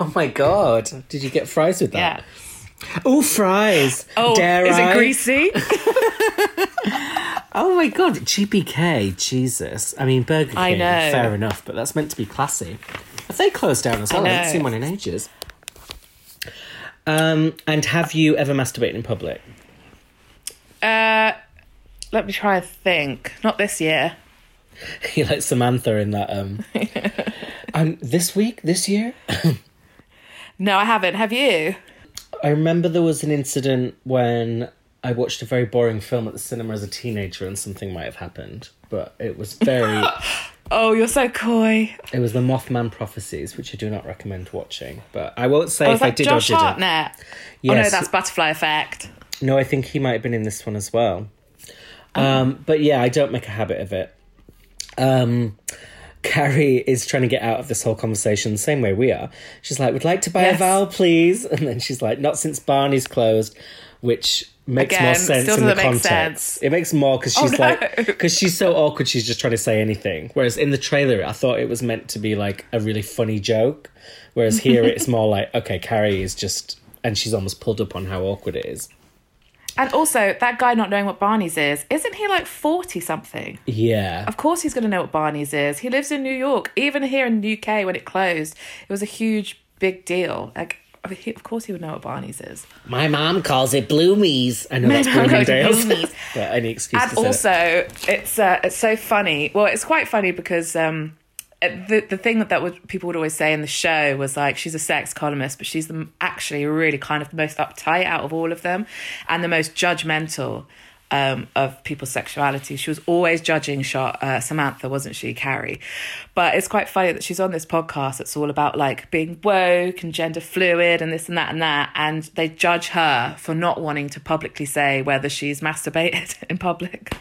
Oh my god! Did you get fries with Yeah. that? Oh, fries! Oh, Dare is I? it greasy? Oh my god, GBK, Jesus. I mean, Burger King, I know. fair enough, but that's meant to be classy. They closed down as well? I, haven't seen one in ages. Um, and have you ever masturbated in public? uh, let me try and think. Not this year. you like Samantha in that. Um, um, this week, this year, No, I haven't. Have you? I remember there was an incident when I watched a very boring film at the cinema as a teenager, and something might have happened. But it was very. Oh, you're so coy. it was the Mothman prophecies, which I do not recommend watching. But I won't say Oh, if I did Josh or didn't. Hartnett? Oh no, that's Butterfly Effect. No, I think he might have been in this one as well. Oh. Um, but yeah, I don't make a habit of it. Um, Carrie is trying to get out of this whole conversation the same way we are. She's like, "We'd like to buy a vowel, please?" And then she's like, "Not since Barney's closed," which makes more sense still in the context. sense. It makes more because Oh, she's no. like, because she's so awkward. She's just trying to say anything. Whereas in the trailer, I thought it was meant to be like a really funny joke. Whereas here, it's more like, okay, Carrie is just, and she's almost pulled up on how awkward it is. And also, that guy not knowing what Barney's is, isn't he like 40 something? Yeah. Of course he's going to know what Barney's is. He lives in New York. Even here in the UK, when it closed, it was a huge, big deal. Like, I mean, he, of course he would know what Barney's is. My mom calls it Bloomies. I know My that's Bloomingdale's. Bloomies. but any excuse And say it. also, it's uh, it's so funny. Well, it's quite funny because um, the the thing that, that would, people would always say in the show was like she's a sex columnist, but she's the, actually really kind of the most uptight out of all of them, and the most judgmental um, of people's sexuality. She was always judging Shot, uh, Samantha, wasn't she, Carrie? But it's quite funny that she's on this podcast that's all about like being woke and gender fluid and this and that and that, and they judge her for not wanting to publicly say whether she's masturbated in public.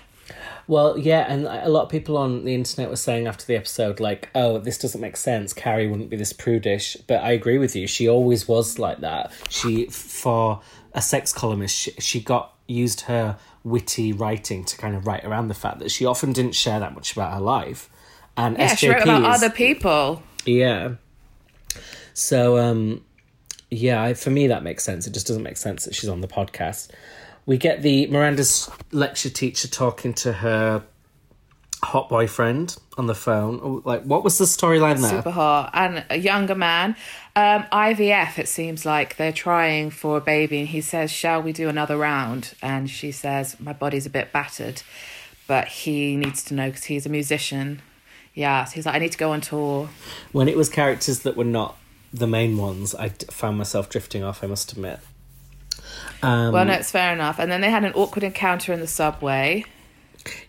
Well, yeah, and a lot of people on the internet were saying after the episode, like, oh, this doesn't make sense. Carrie wouldn't be this prudish. But I agree with you. She always was like that. She, for a sex columnist, she, she got used her witty writing to kind of write around the fact that she often didn't share that much about her life. And Yeah, she wrote about SJPs other people. Yeah. So, um, yeah, for me that makes sense. It just doesn't make sense that she's on the podcast. We get the Miranda's lecture teacher talking to her hot boyfriend on the phone. Like, what was the storyline there? Super hot. And a younger man. Um, IVF, it seems like they're trying for a baby. And he says, Shall we do another round? And she says, My body's a bit battered. But he needs to know because he's a musician. Yeah. So he's like, I need to go on tour. When it was characters that were not the main ones, I found myself drifting off. I must admit. Um, Well, no, it's fair enough. And then they had an awkward encounter in the subway.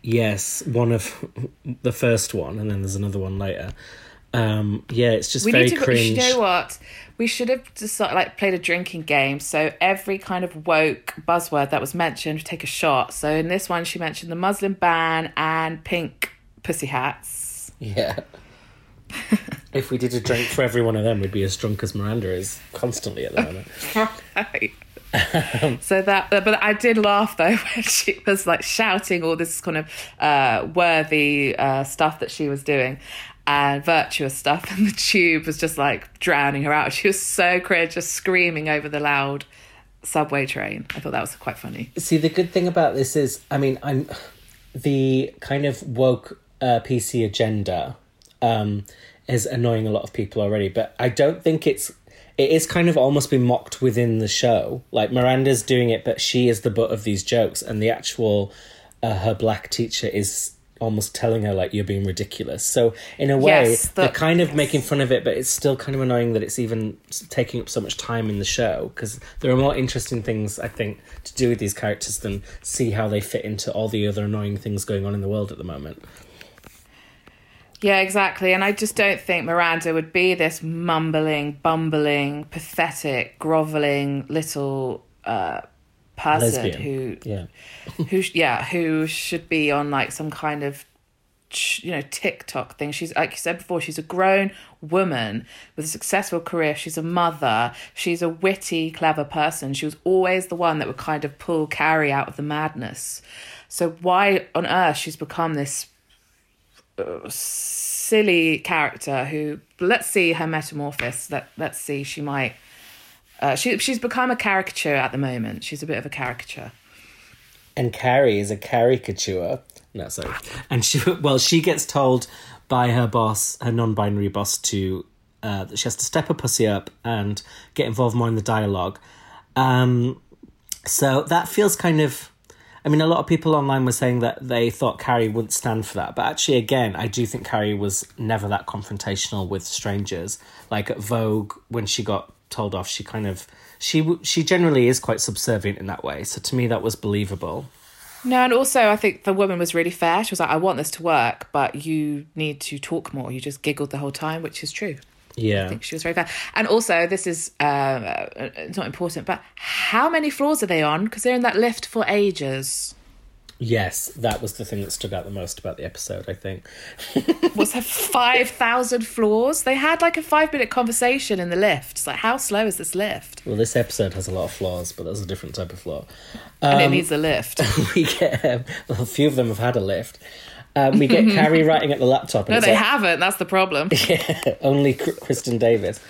Yes, one of the first one, and then there's another one later. Um, yeah, it's just We very need to. cringe. You know what? We should have just like played a drinking game. So every kind of woke buzzword that was mentioned, take a shot. So in this one, she mentioned the Muslim ban and pink pussy hats. Yeah. if we did a drink for every one of them, we'd be as drunk as Miranda is constantly at the moment. Right. So that, but I did laugh though when she was like shouting all this kind of uh, worthy uh, stuff that she was doing and virtuous stuff, and the tube was just like drowning her out. She was so cringe, just screaming over the loud subway train. I thought that was quite funny. See, the good thing about this is, I mean, I'm the kind of woke uh, PC agenda um, is annoying a lot of people already, but I don't think it's. It is kind of almost been mocked within the show. Like Miranda's doing it, but she is the butt of these jokes, and the actual uh, her black teacher is almost telling her like you're being ridiculous. So in a way, Yes, they're kind of making fun of it, but it's still kind of annoying that it's even taking up so much time in the show because there are more interesting things I think to do with these characters than see how they fit into all the other annoying things going on in the world at the moment. Yeah, exactly. And I just don't think Miranda would be this mumbling, bumbling, pathetic, groveling little uh, person Lesbian. who Yeah. who yeah who should be on like some kind of you know TikTok thing. She's like you said before, she's a grown woman with a successful career. She's a mother. She's a witty, clever person. She was always the one that would kind of pull Carrie out of the madness. So why on earth she's become this silly character who let's see her metamorphosis. Let let's see she might. Uh, she she's become a caricature at the moment. She's a bit of a caricature. and Carrie is a caricature. No, sorry. And she, well, she gets told by her boss, her non-binary boss, to uh, that she has to step her pussy up and get involved more in the dialogue. Um, so that feels kind of. I mean, a lot of people online were saying that they thought Carrie wouldn't stand for that, but actually, again, I do think Carrie was never that confrontational with strangers. Like at Vogue, when she got told off, she kind of she she generally is quite subservient in that way. So to me, that was believable. No, and also I think the woman was really fair. She was like, "I want this to work, but you need to talk more." You just giggled the whole time, which is true. I think she was very fair. And also, this is um, uh, it's not important, but how many floors are they on? Because they're in that lift for ages. Yes, that was the thing that stood out the most about the episode, I think. Was there five thousand floors? They had like a five minute conversation in the lift. It's like, how slow is this lift? Well, this episode has a lot of flaws, but that's a different type of flaw. And it Um, needs a lift. we get, um, well, a few of them have had a lift. Um, we get Carrie writing at the laptop. And No, they like, haven't. That's the problem. yeah, only Kristin Davis.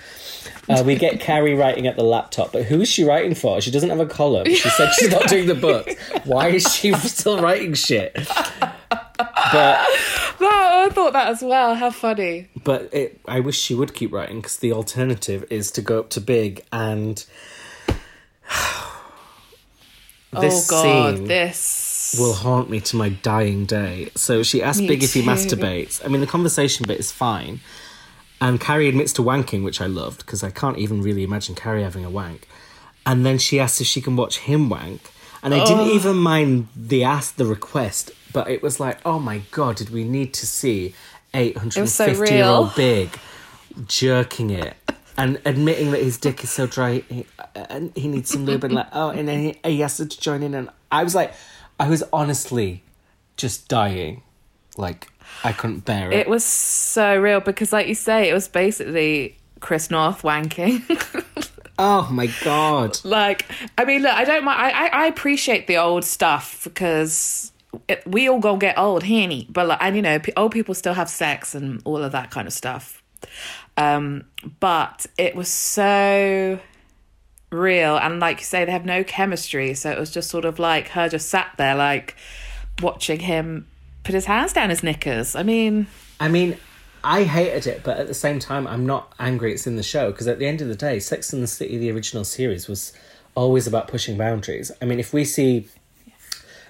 Uh, we get Carrie writing at the laptop, but who is she writing for? She doesn't have a column. She said she's not doing the book. Why is she still writing shit? But No, I thought that as well. How funny. but it, I wish she would keep writing because the alternative is to go up to Big and this oh God, scene this. Will haunt me to my dying day. So she asked Me Big if he masturbates. I mean, the conversation bit is fine. And Carrie admits to wanking, which I loved because I can't even really imagine Carrie having a wank. And then she asks if she can watch him wank. And I Oh. didn't even mind the ask, the request, but it was like, oh my god, did we need to see 850 year old. Big jerking it and admitting that his dick is so dry he, and he needs some lube and like, oh, and then he, he has to join in. And I was like, I was honestly just dying. Like, I couldn't bear it. It was so real because, like you say, it was basically Chris Noth wanking. oh my god. like, I mean, look, I don't mind. I, I, I appreciate the old stuff because it, we all go get old, henny. But like, and you know, p- old people still have sex and all of that kind of stuff. Um, but it was so real, and like you say, they have no chemistry. So it was just sort of like her just sat there, like watching him put his hands down his knickers. I mean. I mean, I hated it, but at the same time, I'm not angry it's in the show because at the end of the day, Sex and the City, the original series, was always about pushing boundaries. I mean, if we see.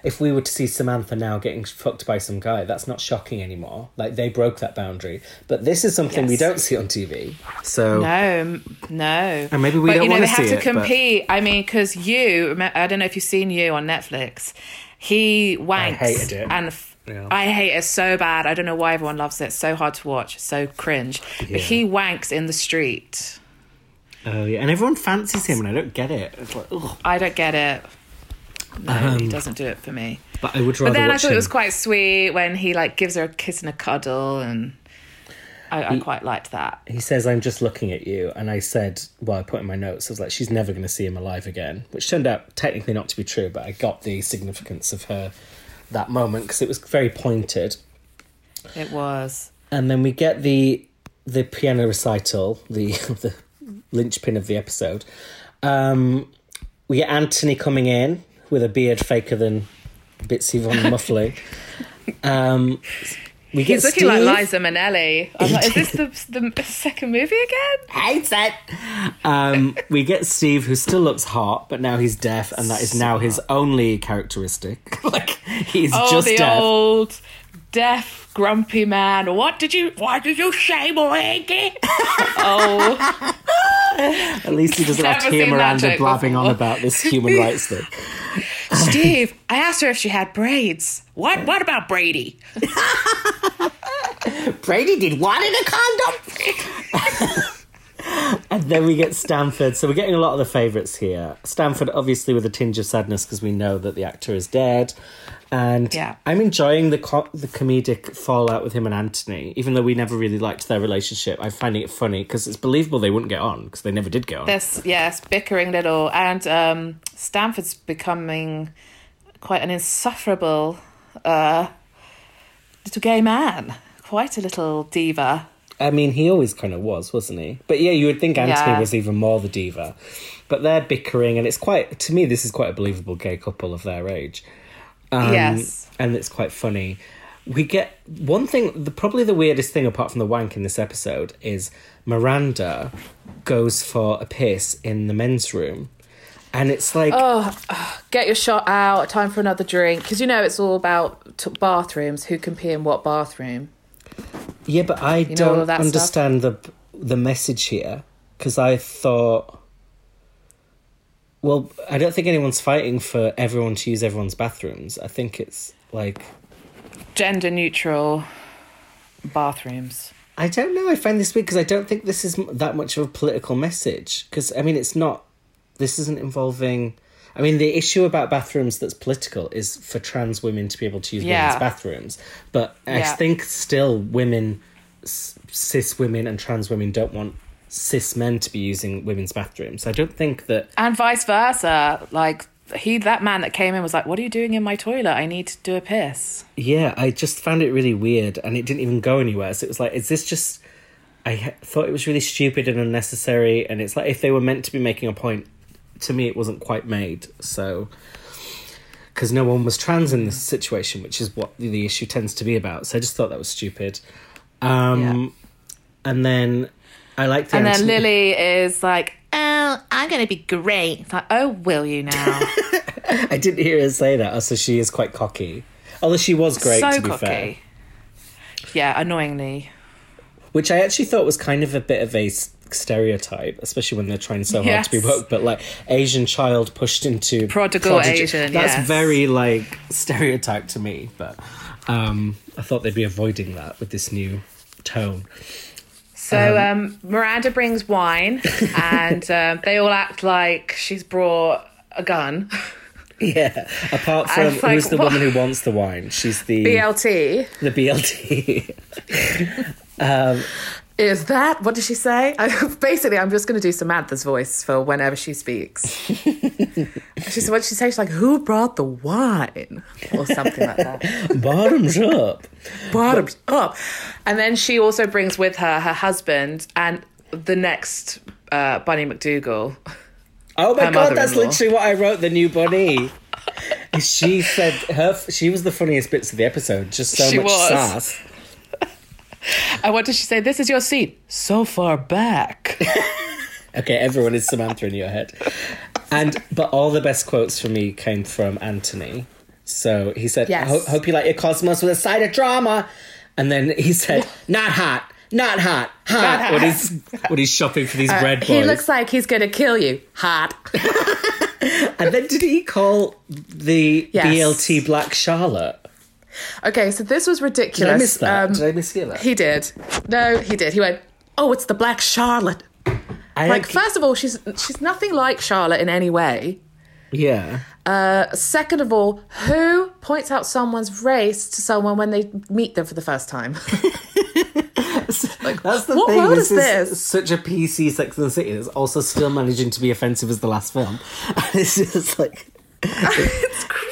If we were to see Samantha now getting fucked by some guy, that's not shocking anymore. Like they broke that boundary, but this is something we don't see on TV. So No, no. And maybe we but, don't you know, wanna they have to it, but- compete. I mean, because you, I don't know if you've seen you on Netflix. He wanks. hated it. And f- Yeah. I hate it so bad. I don't know why everyone loves it. It's so hard to watch. So cringe. Yeah. But he wanks in the street. Oh yeah, and everyone fancies him, and I don't get it. It's like, ugh. I don't get it. No, Um, he doesn't do it for me. But I would rather But then I thought him. it was quite sweet when he like gives her a kiss and a cuddle, and I, I quite liked that. He says, "I'm just looking at you," and I said, "Well, I put in my notes. I was like, she's never going to see him alive again," which turned out technically not to be true, but I got the significance of her that moment because it was very pointed. It was. And then we get the the piano recital, the the linchpin of the episode. Um, we get Anthony coming in with a beard faker than Bitsy von Muffling. Um, we get He's looking like Liza Minnelli. I'm like, is this the, the second movie again? hates it. Um, we get Steve, who still looks hot, but now he's deaf, and that is now his only characteristic. like he's Oh, just the deaf. old deaf grumpy man. What did you? What did you say, Moenki? oh, At least he doesn't have Never Tia seen that Miranda joke blabbing on about this human rights thing. Steve, I asked her if she had braids. What? What about Brady? Brady did what in a condom? and then we get Stanford. So we're getting a lot of the favourites here. Stanford, obviously, with a tinge of sadness because we know that the actor is dead. And Yeah. I'm enjoying the co- the comedic fallout with him and Anthony, even though we never really liked their relationship. I'm finding it funny because it's believable they wouldn't get on because they never did get on. This, yes, bickering little, and um, Stanford's becoming quite an insufferable uh, little gay man. Quite a little diva. I mean, he always kind of was, wasn't he? But yeah, you would think Anthony Yeah. was even more the diva. But they're bickering, and it's quite, to me, this is quite a believable gay couple of their age. Um, Yes. And it's quite funny. We get one thing, the, probably the weirdest thing apart from the wank in this episode is Miranda goes for a piss in the men's room. And it's like, Oh Get your shot out. Time for another drink. Because you know it's all about t- bathrooms. Who can pee in what bathroom? yeah, but I all don't that stuff? understand the the message here because I thought, well, I don't think anyone's fighting for everyone to use everyone's bathrooms. I think it's like Gender neutral bathrooms. I don't know. I find this weird because I don't think this is that much of a political message. Because I mean, it's not. This isn't involving. I mean, the issue about bathrooms that's political is for trans women to be able to use Yeah. women's bathrooms. But I Yeah. think still women, cis women and trans women don't want cis men to be using women's bathrooms. I don't think that. And vice versa. Like, he, that man that came in was like, What are you doing in my toilet? I need to do a piss. Yeah, I just found it really weird, and it didn't even go anywhere. So it was like, is this just? I thought it was really stupid and unnecessary, and it's like if they were meant to be making a point, to me it wasn't quite made. So, because no one was trans in this situation, which is what the, the issue tends to be about. So I just thought that was stupid. Um, and then I liked the And then Lily is like, Oh, I'm going to be great. It's like, Oh, will you now? I didn't hear her say that. So she is quite cocky. Although she was great, so to be cocky. fair. Yeah, annoyingly. which I actually thought was kind of a bit of a stereotype, especially when they're trying so hard to be woke. But like Asian child pushed into Prodigal Asian, that's yes. very like stereotype to me. But um, I thought they'd be avoiding that with this new tone. So um, Miranda brings wine, and um, they all act like she's brought a gun. Yeah. Apart from like, who's the what? woman who wants the wine? She's the BLT. the BLT. Is that what did she say? I, basically, I'm just going to do Samantha's voice for whenever she speaks. she said, what she say? She's like, "Who brought the wine?" or something like that. Bottoms up. Bottoms up. And then she also brings with her her husband and the next uh, Bunny MacDougal. Oh my god, that's literally what I wrote. The new bunny. she said her. She was the funniest bits of the episode. Just so She much was. sass. And what did she say? This is your seat. So far back. Okay, everyone is Samantha in your head. And but all the best quotes for me came from Anthony. So he said, Yes. I ho- hope you like your cosmos with a side of drama. And then he said, not hot, not hot, hot. hot. When he's when he's shopping for these bread boys. Uh, he looks like he's going to kill you. Hot. and then did he call the Yes. BLT Black Charlotte? Okay, so this was ridiculous. Did I miss that? Um, did I that? He did. No, he did. He went, "Oh, it's the Black Charlotte." I Like, first of all, she's she's nothing like Charlotte in any way. yeah. Uh, second of all, who points out someone's race to someone when they meet them for the first time? Like, That's the What thing. world This is is this? such a PC Sex and the City that's also still managing to be offensive as the last film. And it's just like it's crazy.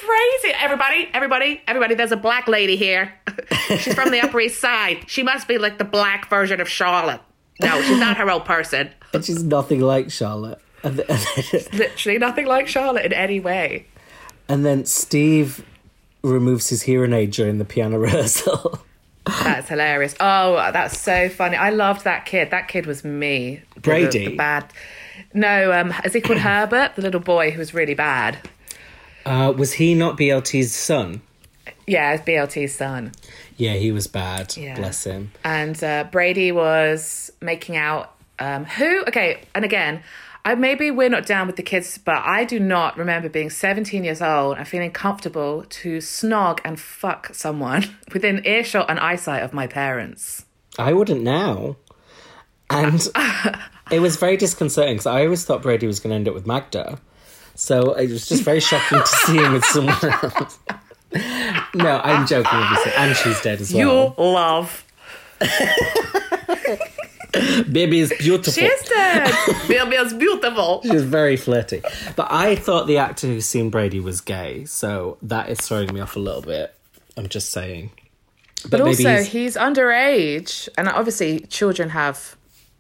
Everybody, everybody, everybody. There's a black lady here. she's from the Upper East Side. She must be like the black version of Charlotte. No, she's not her own person. and she's nothing like Charlotte. And, th- and, then, Literally nothing like Charlotte in any way. and then Steve removes his hearing aid during the piano rehearsal. That's hilarious. Oh, that's so funny. I loved that kid. That kid was me. The- Brady? The, the bad. No, um, is he called Herbert? The little boy who was really bad. Uh, was he not BLT's son? Yeah, it's BLT's son. Yeah, he was bad. Yeah. Bless him. And uh, Brady was making out. Um, who? Okay, and again, I maybe we're not down with the kids, but I do not remember being 17 years old and feeling comfortable to snog and fuck someone within earshot and eyesight of my parents. I wouldn't now. And It was very disconcerting because I always thought Brady was going to end up with Magda. So it was just very shocking to see him with someone else. no, I'm joking, obviously. And she's dead as well. You love. Baby is beautiful. She is dead. Baby is beautiful. She was very flirty. But I thought the actor who's seen Brady was gay, so that is throwing me off a little bit. I'm just saying. But, maybe also, he's- he's... underage, and obviously, children have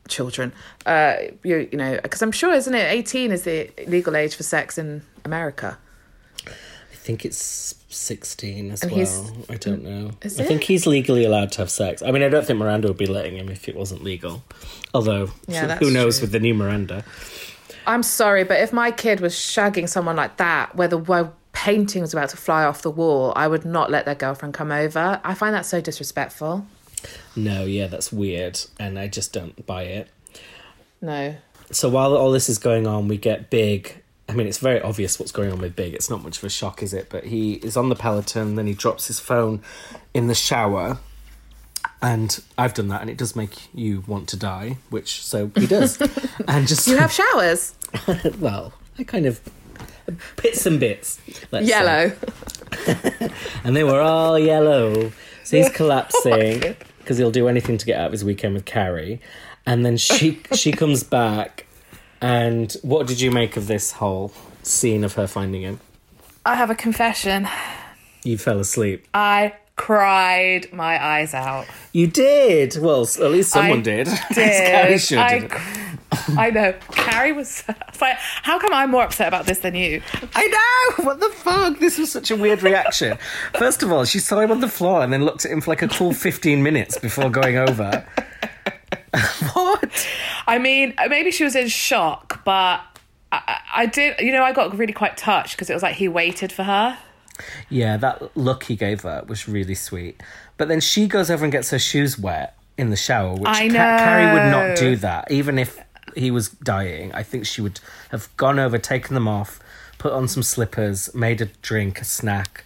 children. Uh, you, you know, because I'm sure, isn't it? 18 is the legal age for sex in America. I think it's 16 as And well. I don't know. Is I think he's legally allowed to have sex. I mean, I don't think Miranda would be letting him if it wasn't legal. Although, Yeah, who knows true. with the new Miranda? I'm sorry, but if my kid was shagging someone like that, where the where painting was about to fly off the wall, I would not let their girlfriend come over. I find that so disrespectful. No, yeah, that's weird. And I just don't buy it. No. So while all this is going on, we get Big. I mean, it's very obvious what's going on with Big. It's not much of a shock, is it? But he is on the Peloton, then he drops his phone in the shower. And I've done that, and it does make you want to die, which so he does. and just You have showers. well, I kind of bits and bits. Yellow. and they were all yellow. So he's collapsing because he'll do anything to get out of his weekend with Carrie. And then she she comes back. And what did you make of this whole scene of her finding him? I have a confession. You fell asleep. I cried my eyes out. You did. Well, at least someone I did. Did. I, did. I know. Carrie was. I was like, how come I'm more upset about this than you? I know. What the fuck? This was such a weird reaction. First of all, she saw him on the floor and then looked at him for like a cool fifteen minutes before going over. what? I mean, maybe she was in shock, but I, I- did. You know, I got really quite touched because it was like he waited for her. Yeah, that look he gave her was really sweet. But then she goes over and gets her shoes wet in the shower, which I Ca- Carrie would not do that, even if he was dying. I think she would have gone over, taken them off, put on some slippers, made a drink, a snack,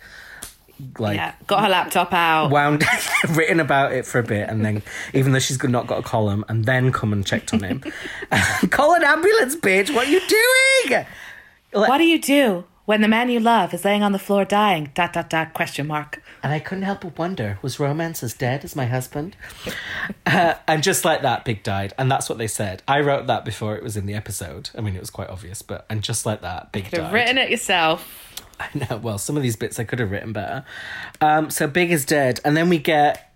like Yeah, got her laptop out. wound, written about it for a bit, and then even though she's not got a column, and then come and checked on him. Call an ambulance, bitch! What are you doing? What do you do when the man you love is laying on the floor dying? Dot dot dot question mark. And I couldn't help but wonder, was romance as dead as my husband? uh, and just like that, Big died. And that's what they said. I wrote that before it was in the episode. I mean, it was quite obvious, but, and just like that, Big Could have died. written it yourself. I know, well, some of these bits I could have written better. Um, so Big is dead. And then we get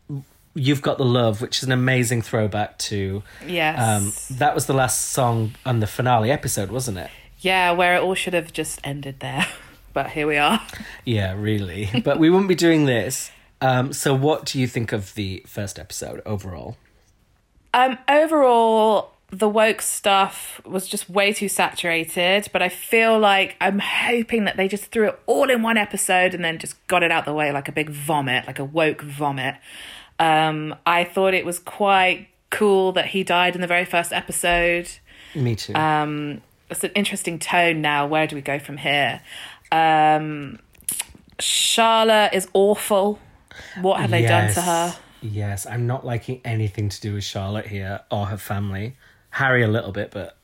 You've Got the Love, which is an amazing throwback to. Yes. Um, that was the last song on the finale episode, wasn't it? Yeah, where it all should have just ended there. But here we are. Yeah, really. but we wouldn't be doing this. Um, so, what do you think of the first episode overall? Um, overall, the woke stuff was just way too saturated, but I feel like I'm hoping that they just threw it all in one episode and then just got it out the way like a big vomit, like a woke vomit. Um, I thought it was quite cool that he died in the very first episode. Me too. Um, it's an interesting tone now. Where do we go from here? Um, Charlotte is awful. What have they done to her? Yes, I'm not liking anything to do with Charlotte here or her family. Harry a little bit, but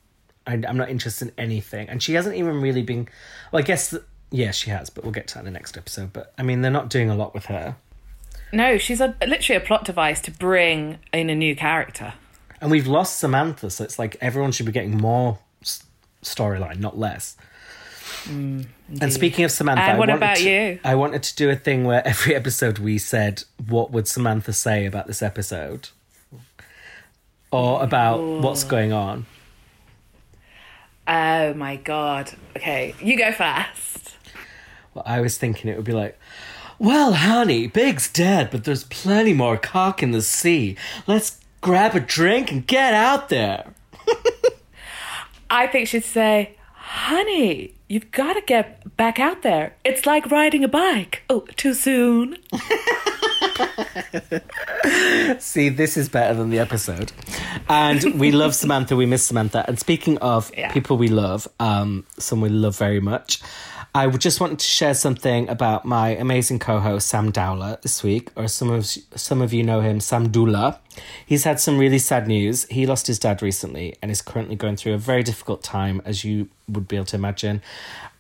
I, I'm not interested in anything. And she hasn't even really been. Well, I guess th- yeah, she has, but we'll get to that in the next episode. But I mean, they're not doing a lot with her. No, she's a, literally a plot device to bring in a new character. And we've lost Samantha, so it's like everyone should be getting more storyline, not less. Mm, and speaking of Samantha, And what wanted about to- you? I wanted to do a thing where every episode we said, "What would Samantha say about this episode?" or about what's going on. Oh my god. Okay, you go first. Well, I was thinking it would be like, well, honey, Big's dead, but there's plenty more cock in the sea. Let's grab a drink and get out there. I think she'd say, honey, you've got to get back out there. It's like riding a bike. Oh, too soon. See, this is better than the episode. And we love Samantha, we miss Samantha. And speaking of Yeah. people we love, um, some we love very much, I just wanted to share something about my amazing co-host Sam Dowler this week, or some of some of you know him, Sam Dula. He's had some really sad news. He lost his dad recently and is currently going through a very difficult time, as you would be able to imagine.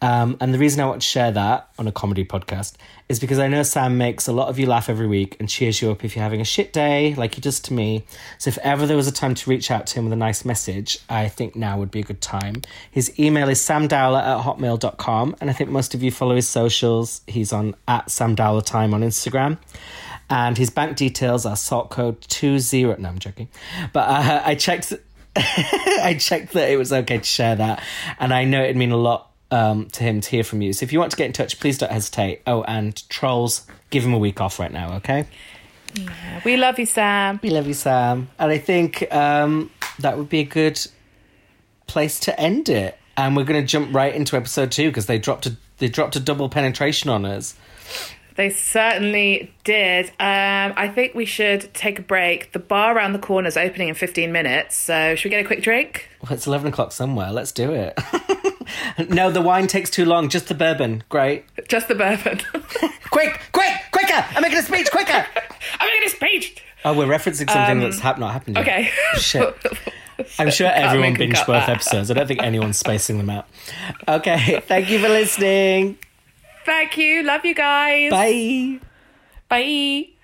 Um, and the reason I want to share that on a comedy podcast is because I know Sam makes a lot of you laugh every week and cheers you up if you're having a shit day, like he does to me. So if ever there was a time to reach out to him with a nice message, I think now would be a good time. His email is samdowler at hotmail.com, and I think most of you follow his socials. He's on at samdowlertime on Instagram. And his bank details are sort code 20. No, I'm joking. But uh, I checked. I checked that it was okay to share that, and I know it'd mean a lot um, to him to hear from you. So if you want to get in touch, please don't hesitate. Oh, and trolls, give him a week off right now, okay? Yeah, We love you, Sam. We love you, Sam. And I think um, that would be a good place to end it. And we're going to jump right into episode two because they dropped a they dropped a double penetration on us. They certainly did. Um, I think we should take a break. The bar around the corner is opening in 15 minutes, so should we get a quick drink? Well, it's eleven o'clock somewhere. Let's do it. no, the wine takes too long. Just the bourbon. Great. Just the bourbon. Quick, quick, quicker! I'm making a speech. Quicker. I'm making a speech. Oh, we're referencing something that's hap- not happened yet. Okay. Shit. I'm sure everyone binged both episodes. I don't think anyone's spacing them out. Okay, thank you for listening. Thank you. Love you guys. Bye. Bye.